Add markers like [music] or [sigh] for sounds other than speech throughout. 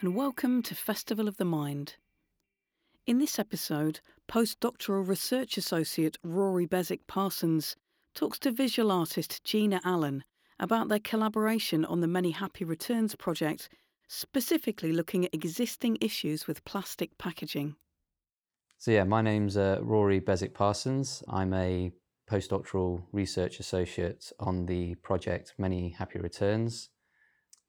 and welcome to Festival of the Mind. In this episode, postdoctoral research associate Rory Beswick Parsons talks to visual artist Gina Allen about their collaboration on the Many Happy Returns project, specifically looking at existing issues with plastic packaging. So, yeah, my name's uh, Rory Beswick Parsons. I'm a postdoctoral research associate on the project Many Happy Returns.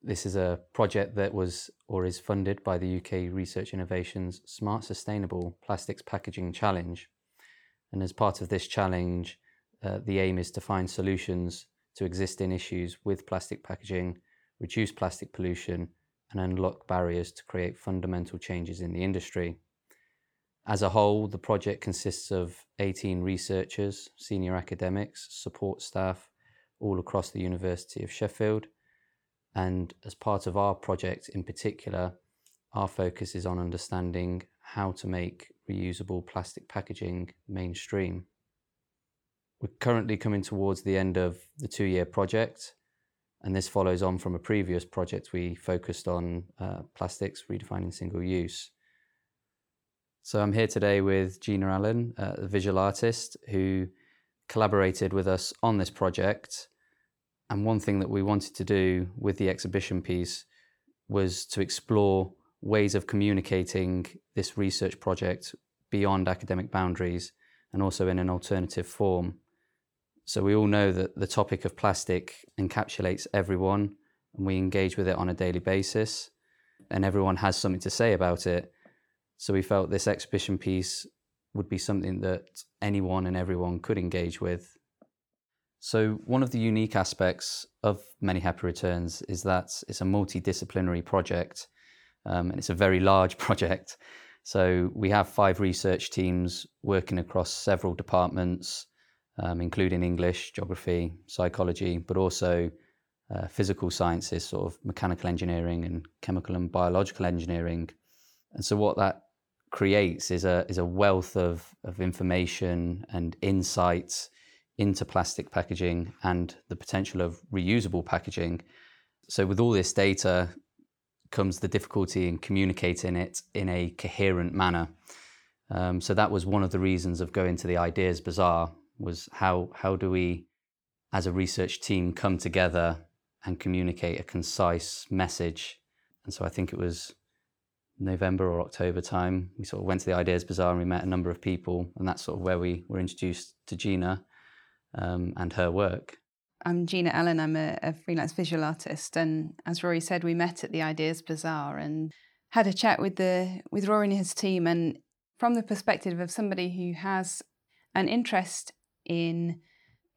This is a project that was or is funded by the UK Research Innovations Smart Sustainable Plastics Packaging Challenge. And as part of this challenge, uh, the aim is to find solutions to existing issues with plastic packaging, reduce plastic pollution, and unlock barriers to create fundamental changes in the industry. As a whole, the project consists of 18 researchers, senior academics, support staff, all across the University of Sheffield, and as part of our project in particular, our focus is on understanding how to make reusable plastic packaging mainstream. We're currently coming towards the end of the two year project, and this follows on from a previous project we focused on uh, plastics redefining single use. So I'm here today with Gina Allen, uh, a visual artist who collaborated with us on this project and one thing that we wanted to do with the exhibition piece was to explore ways of communicating this research project beyond academic boundaries and also in an alternative form. So, we all know that the topic of plastic encapsulates everyone and we engage with it on a daily basis, and everyone has something to say about it. So, we felt this exhibition piece would be something that anyone and everyone could engage with so, one of the unique aspects of Many Happy Returns is that it's a multidisciplinary project um, and it's a very large [laughs] project. So, we have five research teams working across several departments, um, including English, geography, psychology, but also uh, physical sciences, sort of mechanical engineering and chemical and biological engineering. And so, what that creates is a, is a wealth of, of information and insights into plastic packaging and the potential of reusable packaging. So, with all this data comes the difficulty in communicating it in a coherent manner. Um, so that was one of the reasons of going to the Ideas Bazaar was how how do we, as a research team, come together and communicate a concise message. And so I think it was November or October time. We sort of went to the Ideas Bazaar and we met a number of people, and that's sort of where we were introduced to Gina um, and her work. I'm Gina Allen. I'm a, a, freelance visual artist, and as Rory said, we met at the Ideas Bazaar and had a chat with the with Rory and his team. And from the perspective of somebody who has an interest in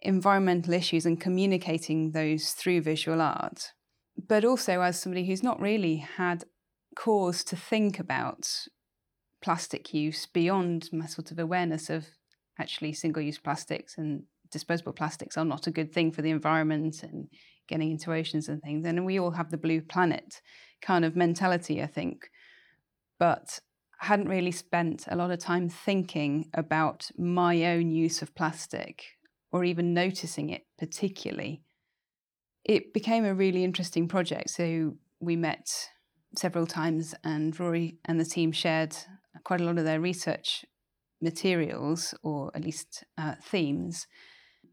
environmental issues and communicating those through visual art, but also as somebody who's not really had cause to think about plastic use beyond my sort of awareness of actually single-use plastics and disposable plastics are not a good thing for the environment and getting into oceans and things. And we all have the blue planet kind of mentality, I think. But I hadn't really spent a lot of time thinking about my own use of plastic or even noticing it particularly. It became a really interesting project. So we met several times, and Rory and the team shared quite a lot of their research materials, or at least uh, themes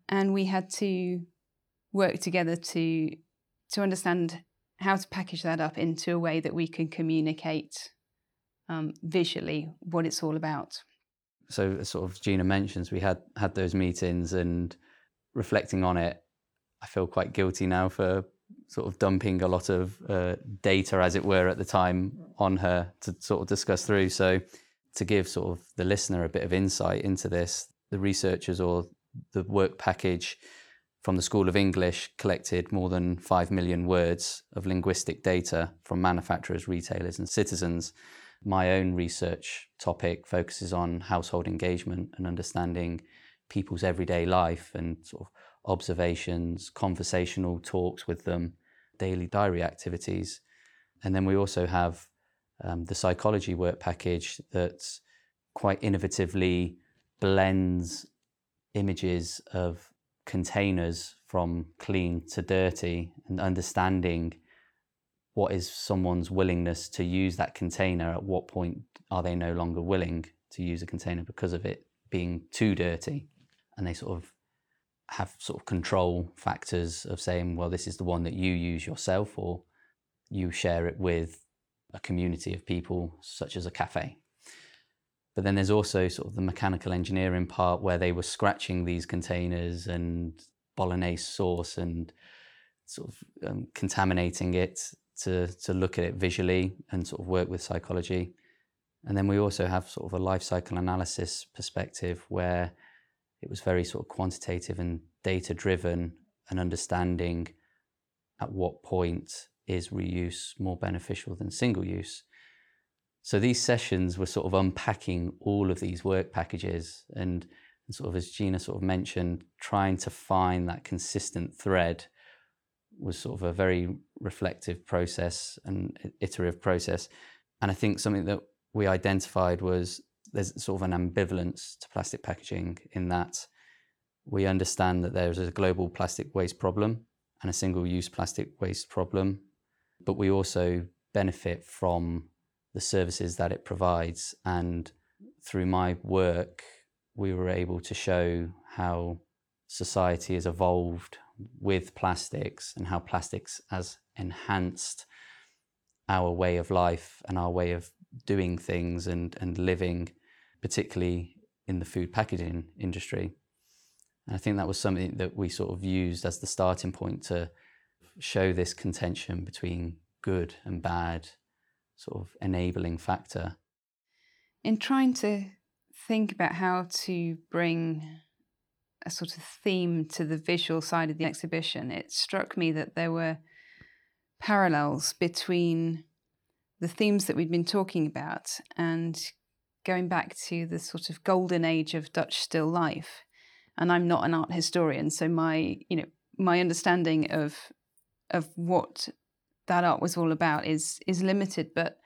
and we had to work together to to understand how to package that up into a way that we can communicate um, visually what it's all about. So, sort of Gina mentions, we had had those meetings, and reflecting on it, I feel quite guilty now for sort of dumping a lot of uh, data, as it were, at the time on her to sort of discuss through. So, to give sort of the listener a bit of insight into this, the researchers or the work package from the School of English collected more than 5 million words of linguistic data from manufacturers, retailers, and citizens. My own research topic focuses on household engagement and understanding people's everyday life and sort of observations, conversational talks with them, daily diary activities. And then we also have um, the psychology work package that quite innovatively blends images of containers from clean to dirty and understanding what is someone's willingness to use that container? At what point are they no longer willing to use a container because of it being too dirty? And they sort of have sort of control factors of saying, well, this is the one that you use yourself or you share it with a community of people, such as a cafe. But then there's also sort of the mechanical engineering part where they were scratching these containers and bolognese sauce and sort of um, contaminating it to, to look at it visually and sort of work with psychology. And then we also have sort of a life cycle analysis perspective where it was very sort of quantitative and data driven and understanding at what point is reuse more beneficial than single use. So these sessions were sort of unpacking all of these work packages and, and sort of as Gina sort of mentioned, trying to find that consistent thread was sort of a very reflective process and iterative process. And I think something that we identified was there's sort of an ambivalence to plastic packaging in that we understand that there's a global plastic waste problem and a single use plastic waste problem, but we also benefit from the services that it provides. And through my work, we were able to show how society has evolved with plastics and how plastics has enhanced our way of life and our way of doing things and, and living, particularly in the food packaging industry. And I think that was something that we sort of used as the starting point to show this contention between good and bad, sort of enabling factor. In trying to think about how to bring a sort of theme to the visual side of the exhibition, it struck me that there were parallels between the themes that we'd been talking about and going back to the sort of golden age of Dutch still life. And I'm not an art historian, so my, you know, my understanding of of what that art was all about is is limited, but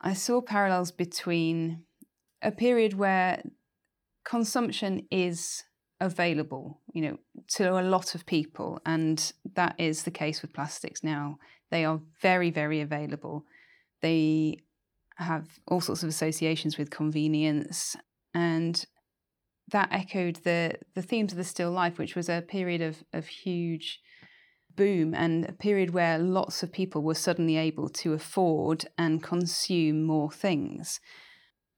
I saw parallels between a period where consumption is available, you know, to a lot of people, and that is the case with plastics now. They are very, very available. They have all sorts of associations with convenience, and that echoed the the themes of the still life, which was a period of of huge boom and a period where lots of people were suddenly able to afford and consume more things.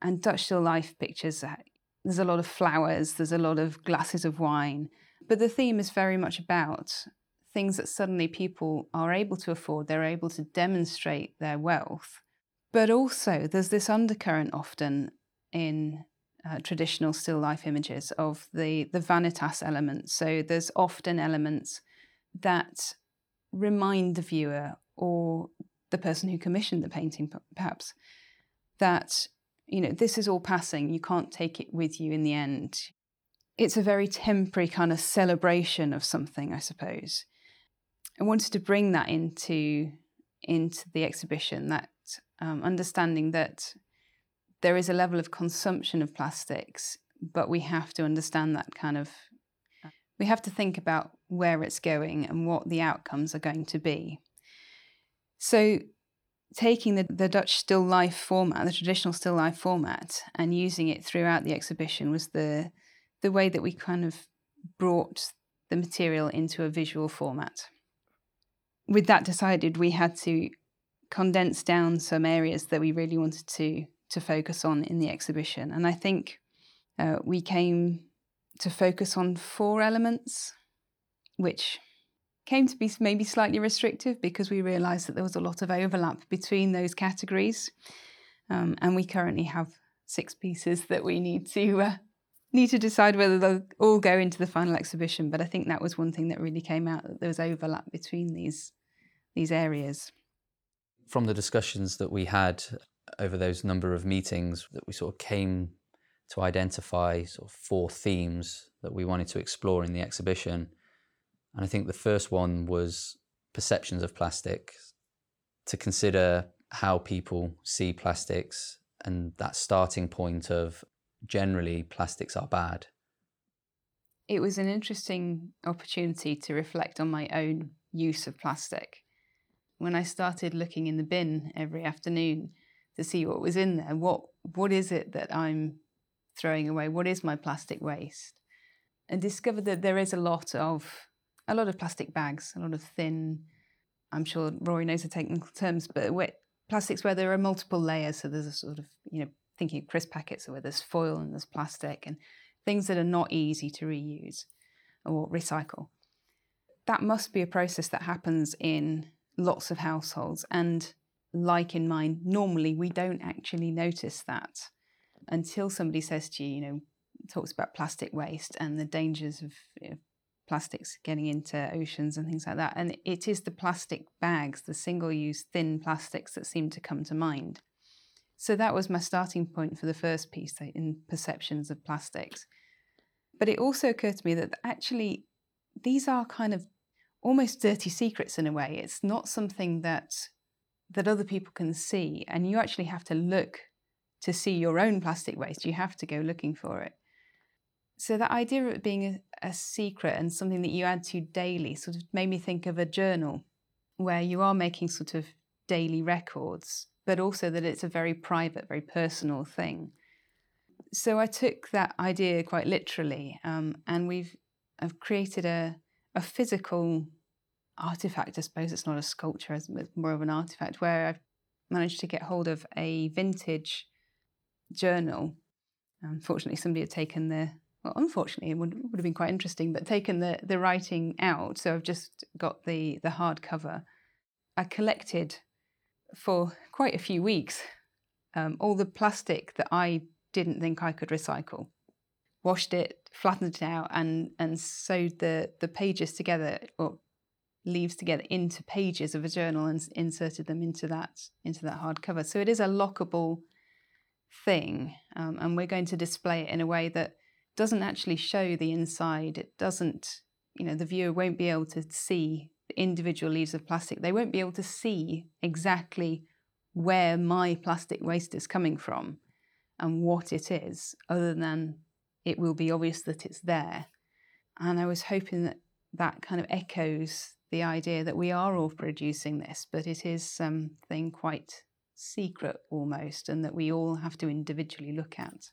And Dutch still life pictures uh, there's a lot of flowers, there's a lot of glasses of wine, but the theme is very much about things that suddenly people are able to afford, they're able to demonstrate their wealth. But also, there's this undercurrent often in uh, traditional still life images of the, the vanitas element. So there's often elements that remind the viewer or the person who commissioned the painting, perhaps, that you know this is all passing. You can't take it with you in the end. It's a very temporary kind of celebration of something, I suppose. I wanted to bring that into into the exhibition. That um, understanding that there is a level of consumption of plastics, but we have to understand that kind of. We have to think about where it's going and what the outcomes are going to be. So, taking the, the Dutch still life format, the traditional still life format, and using it throughout the exhibition was the the way that we kind of brought the material into a visual format. With that decided, we had to condense down some areas that we really wanted to to focus on in the exhibition, and I think uh, we came to focus on four elements which came to be maybe slightly restrictive because we realised that there was a lot of overlap between those categories, um, and we currently have six pieces that we need to uh, need to decide whether they'll all go into the final exhibition. But I think that was one thing that really came out that there was overlap between these these areas. From the discussions that we had over those number of meetings, that we sort of came to identify sort of four themes that we wanted to explore in the exhibition. And I think the first one was perceptions of plastic, to consider how people see plastics and that starting point of generally plastics are bad. It was an interesting opportunity to reflect on my own use of plastic. when I started looking in the bin every afternoon to see what was in there, what what is it that I'm throwing away? What is my plastic waste? And discovered that there is a lot of a lot of plastic bags, a lot of thin. I'm sure Rory knows the technical terms, but wet plastics where there are multiple layers. So there's a sort of you know thinking of crisp packets where there's foil and there's plastic and things that are not easy to reuse or recycle. That must be a process that happens in lots of households. And like in mine, normally we don't actually notice that until somebody says to you, you know, talks about plastic waste and the dangers of you know, plastics getting into oceans and things like that. And it is the plastic bags, the single use thin plastics that seem to come to mind. So that was my starting point for the first piece in perceptions of plastics. But it also occurred to me that actually these are kind of almost dirty secrets in a way. It's not something that that other people can see, and you actually have to look to see your own plastic waste. You have to go looking for it. So that idea of it being a, secret and something that you add to daily sort of made me think of a journal where you are making sort of daily records, but also that it's a very private, very personal thing. So I took that idea quite literally, um, and we've I've created a a physical artifact. I suppose it's not a sculpture; it's more of an artifact where I've managed to get hold of a vintage journal. Unfortunately, somebody had taken the well, unfortunately, it would, would have been quite interesting, but taken the, the writing out. So I've just got the, the hardcover. I collected for quite a few weeks um, all the plastic that I didn't think I could recycle. Washed it, flattened it out, and, and sewed the, the pages together, or leaves together into pages of a journal and inserted them into that into that hardcover. So it is a lockable thing, um, and we're going to display it in a way that doesn't actually show the inside. It doesn't, you know, the viewer won't be able to see the individual leaves of plastic. They won't be able to see exactly where my plastic waste is coming from and what it is, other than it will be obvious that it's there. And I was hoping that that kind of echoes the idea that we are all producing this, but it is something quite secret almost, and that we all have to individually look at.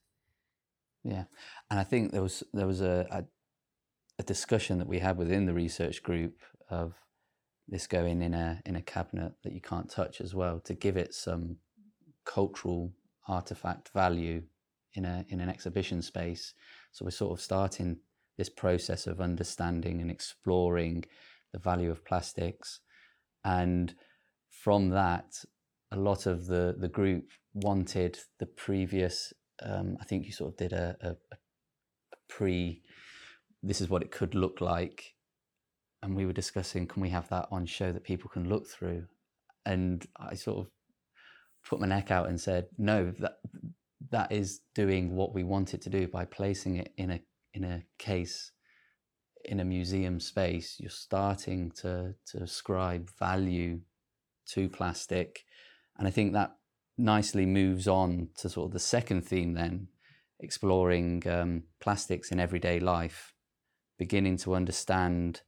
Yeah, and I think there was there was a, a, a discussion that we had within the research group of this going in a in a cabinet that you can't touch as well to give it some cultural artifact value in a in an exhibition space. So we're sort of starting this process of understanding and exploring the value of plastics. And from that, a lot of the, the group wanted the previous, um, I think you sort of did a, a, a pre, this is what it could look like. And we were discussing, can we have that on show that people can look through? And I sort of put my neck out and said, no, that that is doing what we wanted to do by placing it in a in a case in a museum space, you're starting to, to ascribe value to plastic. And I think that nicely moves on to sort of the second theme then, exploring um, plastics in everyday life, beginning to understand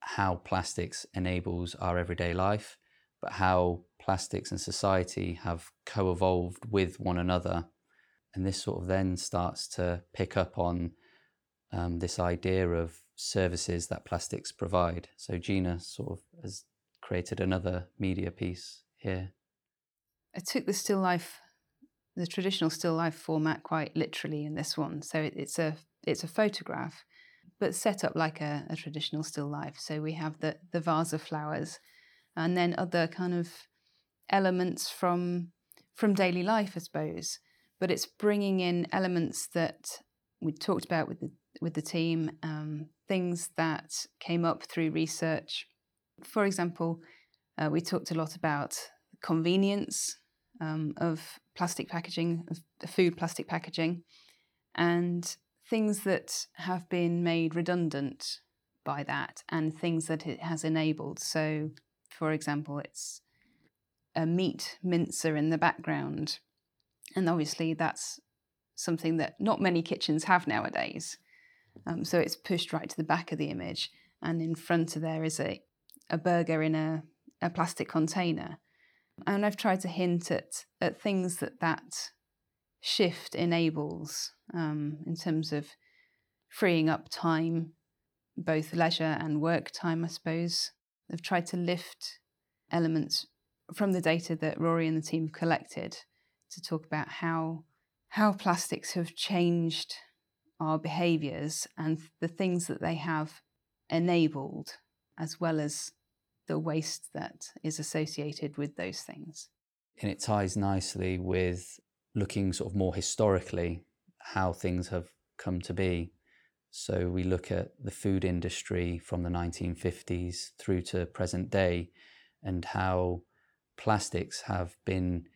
how plastics enables our everyday life, but how plastics and society have co-evolved with one another. And this sort of then starts to pick up on um, this idea of services that plastics provide. So Gina sort of has created another media piece here. I took the still life, the traditional still life format quite literally in this one. So it's a it's a photograph, but set up like a, a traditional still life. So we have the the vase of flowers, and then other kind of elements from from daily life, I suppose. But it's bringing in elements that we talked about with the with the team, um, things that came up through research. For example, uh, we talked a lot about convenience um, of plastic packaging, of food plastic packaging, and things that have been made redundant by that, and things that it has enabled. So, for example, it's a meat mincer in the background, and obviously that's something that not many kitchens have nowadays. Um, so it's pushed right to the back of the image, and in front of there is a, a burger in a, a plastic container. And I've tried to hint at, at things that that shift enables um, in terms of freeing up time, both leisure and work time, I suppose. I've tried to lift elements from the data that Rory and the team have collected to talk about how how plastics have changed our behaviors and the things that they have enabled as well as the waste that is associated with those things. And it ties nicely with looking sort of more historically how things have come to be. So we look at the food industry from the 1950s through to present day and how plastics have been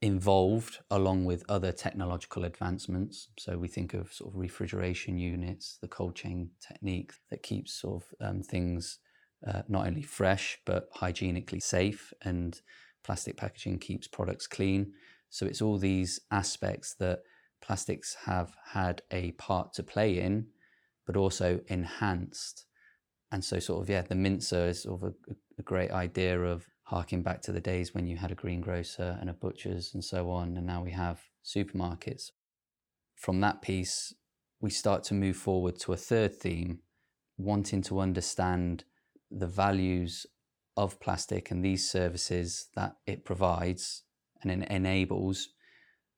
involved along with other technological advancements. So we think of sort of refrigeration units, the cold chain technique that keeps sort of um, things uh, not only fresh but hygienically safe, and plastic packaging keeps products clean. So it's all these aspects that plastics have had a part to play in, but also enhanced. And so, sort of, yeah, the mincer is sort of a, a great idea of harking back to the days when you had a greengrocer and a butcher's and so on, and now we have supermarkets. From that piece, we start to move forward to a third theme, wanting to understand the values of plastic and these services that it provides and it enables.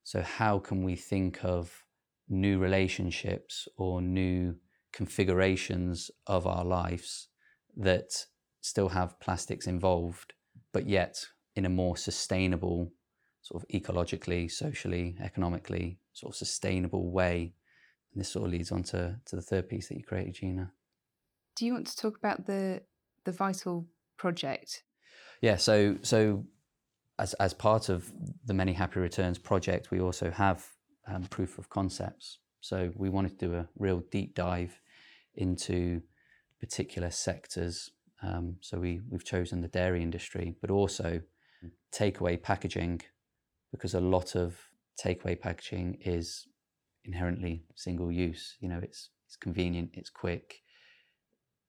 So, how can we think of new relationships or new configurations of our lives that still have plastics involved, but yet in a more sustainable, sort of ecologically, socially, economically, sort of sustainable way? And this sort of leads on to, to the third piece that you created, Gina. Do you want to talk about the the Vytal project? Yeah, so so as as part of the Many Happy Returns project, we also have um, proof of concepts. So we wanted to do a real deep dive into particular sectors. Um, so we we've chosen the dairy industry, but also takeaway packaging, because a lot of takeaway packaging is inherently single use. You know, it's it's convenient, it's quick,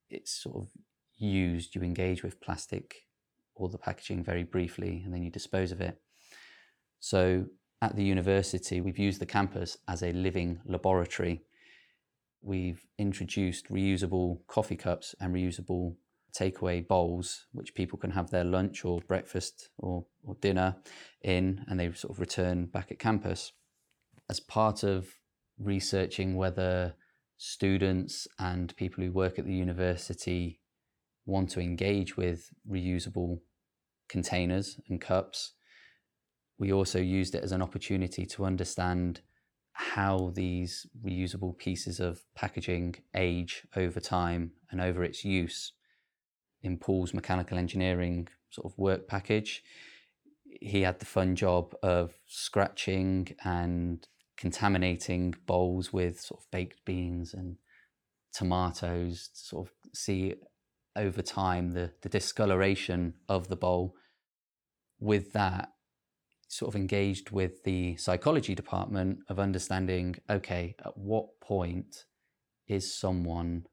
it's sort of used, you engage with plastic or the packaging very briefly and then you dispose of it. So at the university, we've used the campus as a living laboratory. We've introduced reusable coffee cups and reusable takeaway bowls, which people can have their lunch or breakfast or, or dinner in, and they sort of return back at campus. As part of researching whether students and people who work at the university want to engage with reusable containers and cups. We also used it as an opportunity to understand how these reusable pieces of packaging age over time and over its use. In Paul's mechanical engineering sort of work package, he had the fun job of scratching and contaminating bowls with sort of baked beans and tomatoes to sort of see over time the, the discoloration of the bowl. With that, sort of engaged with the psychology department of understanding okay, at what point is someone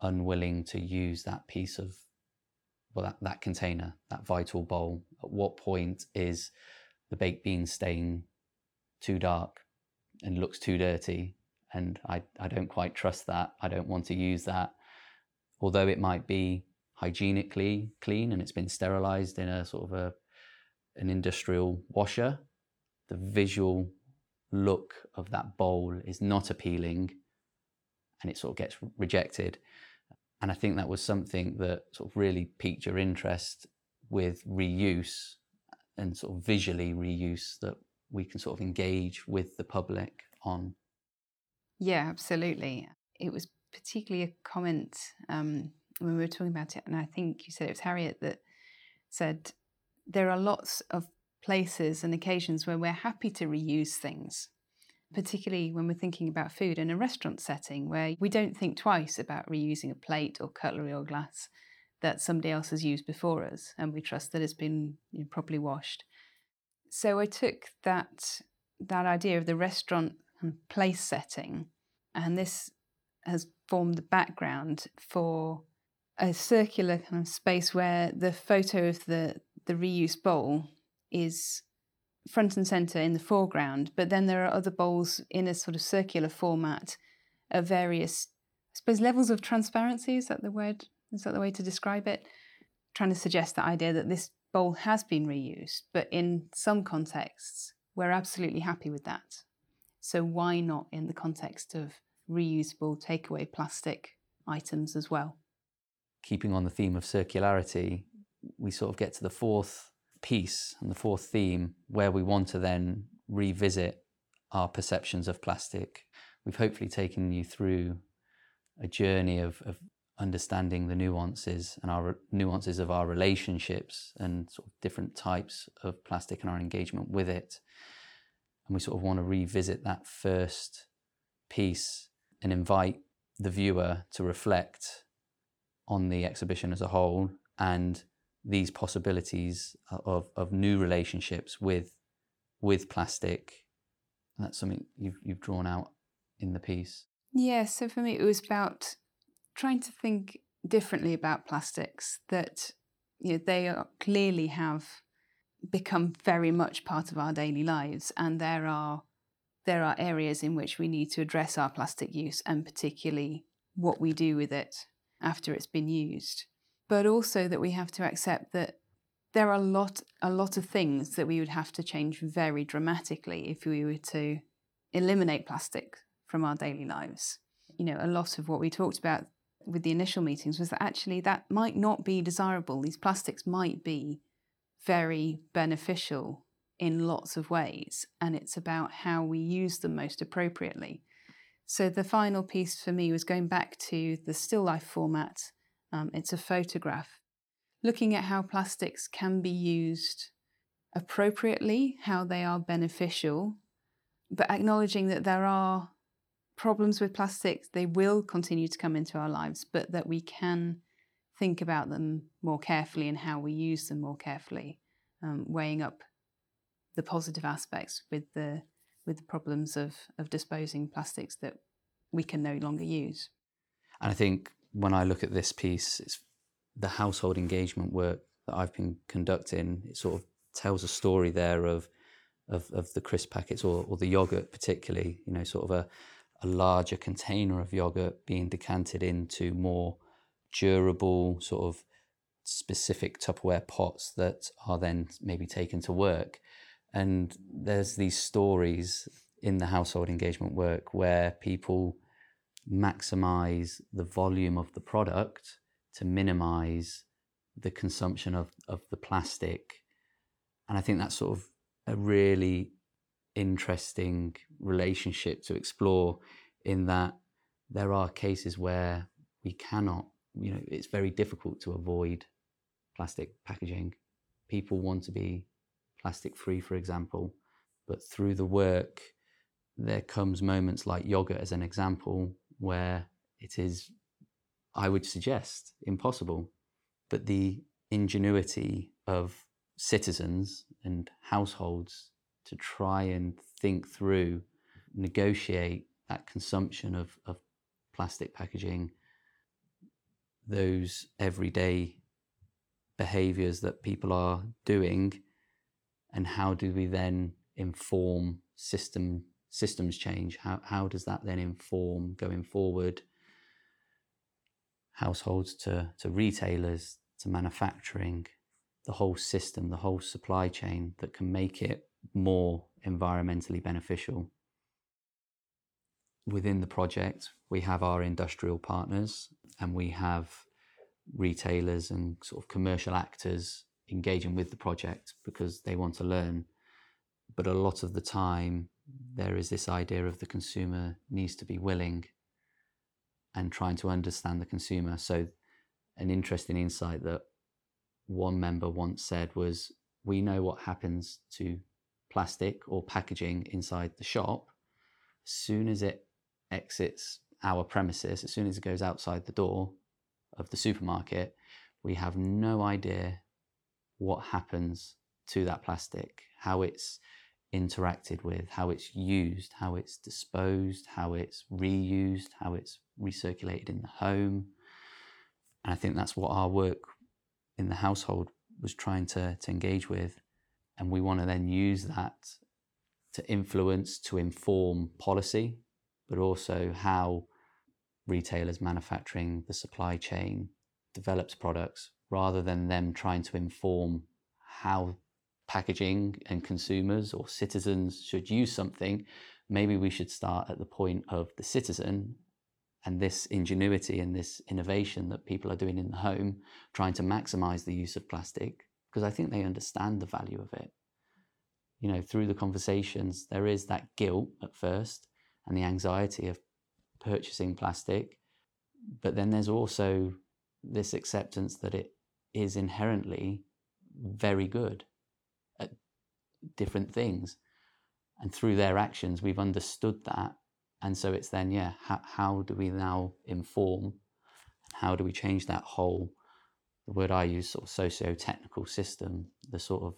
unwilling to use that piece of well that, that container that Vytal bowl? At what point is the baked bean stain too dark and looks too dirty? And I, I don't quite trust that. I don't want to use that although it might be hygienically clean and it's been sterilized in a sort of a an industrial washer, the visual look of that bowl is not appealing and it sort of gets rejected. And I think that was something that sort of really piqued your interest with reuse and sort of visually reuse that we can sort of engage with the public on. Yeah, absolutely. It was particularly a comment um, when we were talking about it, and I think you said it was Harriet that said there are lots of places and occasions where we're happy to reuse things, particularly when we're thinking about food in a restaurant setting where we don't think twice about reusing a plate or cutlery or glass that somebody else has used before us, and we trust that it's been you know, properly washed. So I took that that idea of the restaurant and place setting, and this has formed the background for a circular kind of space where the photo of the the reuse bowl is front and center in the foreground, but then there are other bowls in a sort of circular format of various, I suppose, levels of transparency. Is that the word? Is that the way to describe it? Trying to suggest the idea that this bowl has been reused, but in some contexts, we're absolutely happy with that. So why not in the context of reusable takeaway plastic items as well? Keeping on the theme of circularity, we sort of get to the fourth piece and the fourth theme where we want to then revisit our perceptions of plastic. We've hopefully taken you through a journey of, of understanding the nuances and our nuances of our relationships and sort of different types of plastic and our engagement with it. And we sort of want to revisit that first piece and invite the viewer to reflect on the exhibition as a whole and these possibilities of, of new relationships with with plastic. And that's something you've you've drawn out in the piece. Yeah, so for me it was about trying to think differently about plastics that you know they are, clearly have become very much part of our daily lives and there are there are areas in which we need to address our plastic use and particularly what we do with it after it's been used but also that we have to accept that there are a lot a lot of things that we would have to change very dramatically if we were to eliminate plastic from our daily lives you know a lot of what we talked about with the initial meetings was that actually that might not be desirable. These plastics might be very beneficial in lots of ways, and it's about how we use them most appropriately. So the final piece for me was going back to the still life format. Um, it's a photograph, looking at how plastics can be used appropriately, how they are beneficial, but acknowledging that there are problems with plastics, they will continue to come into our lives, but that we can think about them more carefully and how we use them more carefully, um, weighing up the positive aspects with the with the problems of of disposing plastics that we can no longer use. And I think when I look at this piece, it's the household engagement work that I've been conducting. It sort of tells a story there of of, of the crisp packets or, or the yogurt, particularly. You know, sort of a a larger container of yogurt being decanted into more durable, sort of specific Tupperware pots that are then maybe taken to work. And there's these stories in the household engagement work where people maximize the volume of the product to minimize the consumption of, of the plastic. And I think that's sort of a really interesting relationship to explore in that there are cases where we cannot, you know, it's very difficult to avoid plastic packaging. People want to be plastic free, for example, but through the work, there comes moments like yogurt as an example where it is, I would suggest, impossible. But the ingenuity of citizens and households to try and think through, negotiate that consumption of, of plastic packaging, those everyday behaviors that people are doing, and how do we then inform system systems change? How, how does that then inform going forward households to, to retailers to manufacturing, the whole system, the whole supply chain that can make it more environmentally beneficial. Within the project, we have our industrial partners and we have retailers and sort of commercial actors engaging with the project because they want to learn. But a lot of the time, there is this idea of the consumer needs to be willing and trying to understand the consumer. So, an interesting insight that one member once said was we know what happens to plastic or packaging inside the shop, as soon as it exits our premises, as soon as it goes outside the door of the supermarket, we have no idea what happens to that plastic, how it's interacted with, how it's used, how it's disposed, how it's reused, how it's recirculated in the home. And I think that's what our work in the household was trying to, to engage with. And we want to then use that to influence, to inform policy, but also how retailers, manufacturing, the supply chain develops products rather than them trying to inform how packaging and consumers or citizens should use something. Maybe we should start at the point of the citizen and this ingenuity and this innovation that people are doing in the home, trying to maximize the use of plastic, because I think they understand the value of it. You know, through the conversations, there is that guilt at first and the anxiety of purchasing plastic, but then there's also this acceptance that it is inherently very good at different things. And through their actions, we've understood that. And so it's then, yeah, how, how do we now inform? How do we change that whole, the word I use, sort of socio-technical system, the sort of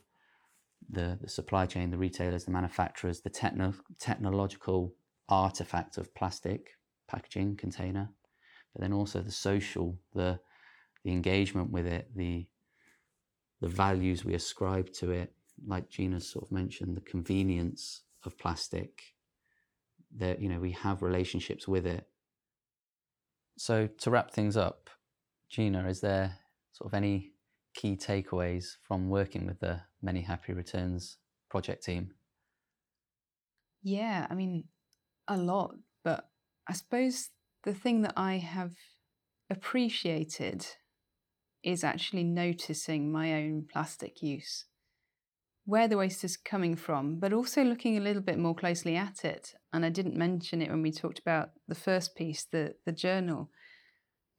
the, the supply chain, the retailers, the manufacturers, the techno, technological artifact of plastic packaging container, but then also the social, the the engagement with it, the the values we ascribe to it, like Gina sort of mentioned, the convenience of plastic. That you know we have relationships with it. So to wrap things up, Gina, is there sort of any key takeaways from working with the Many Happy Returns project team? Yeah, I mean, a lot, but I suppose the thing that I have appreciated is actually noticing my own plastic use, where the waste is coming from, but also looking a little bit more closely at it. And I didn't mention it when we talked about the first piece, the, the journal,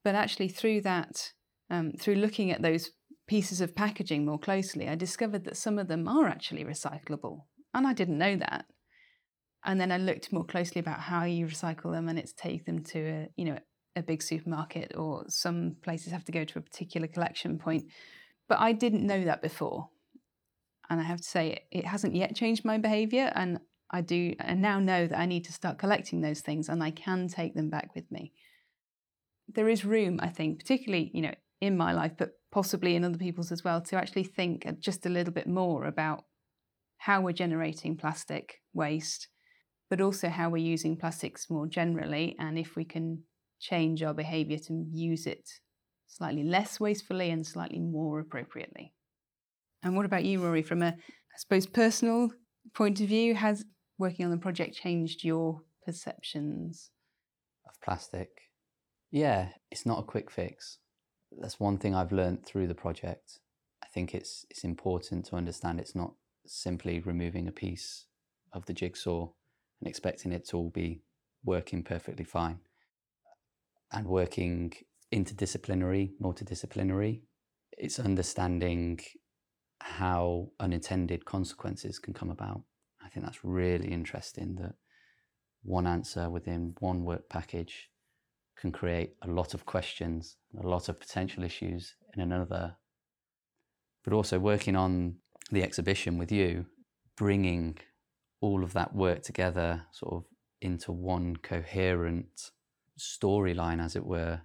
but actually through that, um, through looking at those pieces of packaging more closely, I discovered that some of them are actually recyclable. And I didn't know that. And then I looked more closely about how you recycle them and it's take them to a, you know, a big supermarket or some places have to go to a particular collection point. But I didn't know that before. And I have to say, it hasn't yet changed my behavior. And I do, and now know that I need to start collecting those things and I can take them back with me. There is room, I think, particularly, you know, in my life, but possibly in other people's as well, to actually think just a little bit more about how we're generating plastic waste, but also how we're using plastics more generally, and if we can change our behaviour to use it slightly less wastefully and slightly more appropriately. And what about you, Rory? From a, I suppose, personal point of view, has working on the project changed your perceptions of plastic? Yeah, it's not a quick fix. That's one thing I've learned through the project. I think it's it's important to understand it's not simply removing a piece of the jigsaw and expecting it to all be working perfectly fine and working interdisciplinary, multidisciplinary. It's understanding how unintended consequences can come about. I think that's really interesting that one answer within one work package can create a lot of questions, a lot of potential issues in another. But also working on the exhibition with you, bringing all of that work together sort of into one coherent storyline, as it were.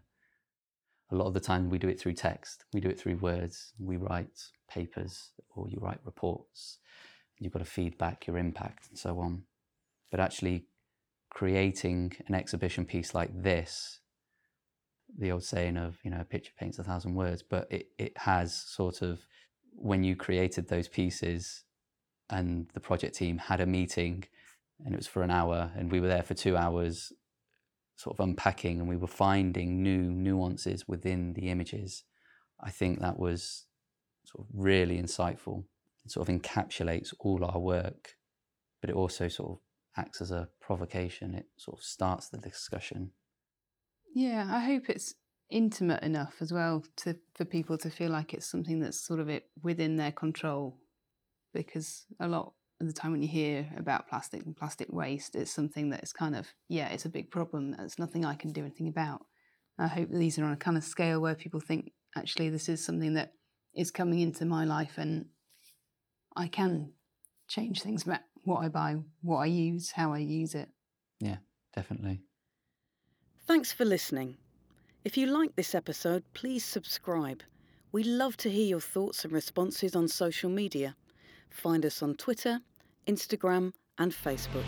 A lot of the time, we do it through text, we do it through words. We write papers or you write reports. You've got to feed back your impact and so on. But actually, creating an exhibition piece like this, the old saying of, you know, a picture paints a thousand words, but it, it has sort of, when you created those pieces and the project team had a meeting and it was for an hour and we were there for two hours sort of unpacking and we were finding new nuances within the images, I think that was sort of really insightful. It sort of encapsulates all our work, but it also sort of acts as a provocation. It sort of starts the discussion. Yeah, I hope it's intimate enough as well to for people to feel like it's something that's sort of it within their control because a lot the time when you hear about plastic and plastic waste, it's something that is kind of, yeah, it's a big problem. It's nothing I can do anything about. I hope that these are on a kind of scale where people think, actually, this is something that is coming into my life and I can change things about what I buy, what I use, how I use it. Yeah, definitely. Thanks for listening. If you like this episode, please subscribe. We love to hear your thoughts and responses on social media. Find us on Twitter, Instagram, and Facebook.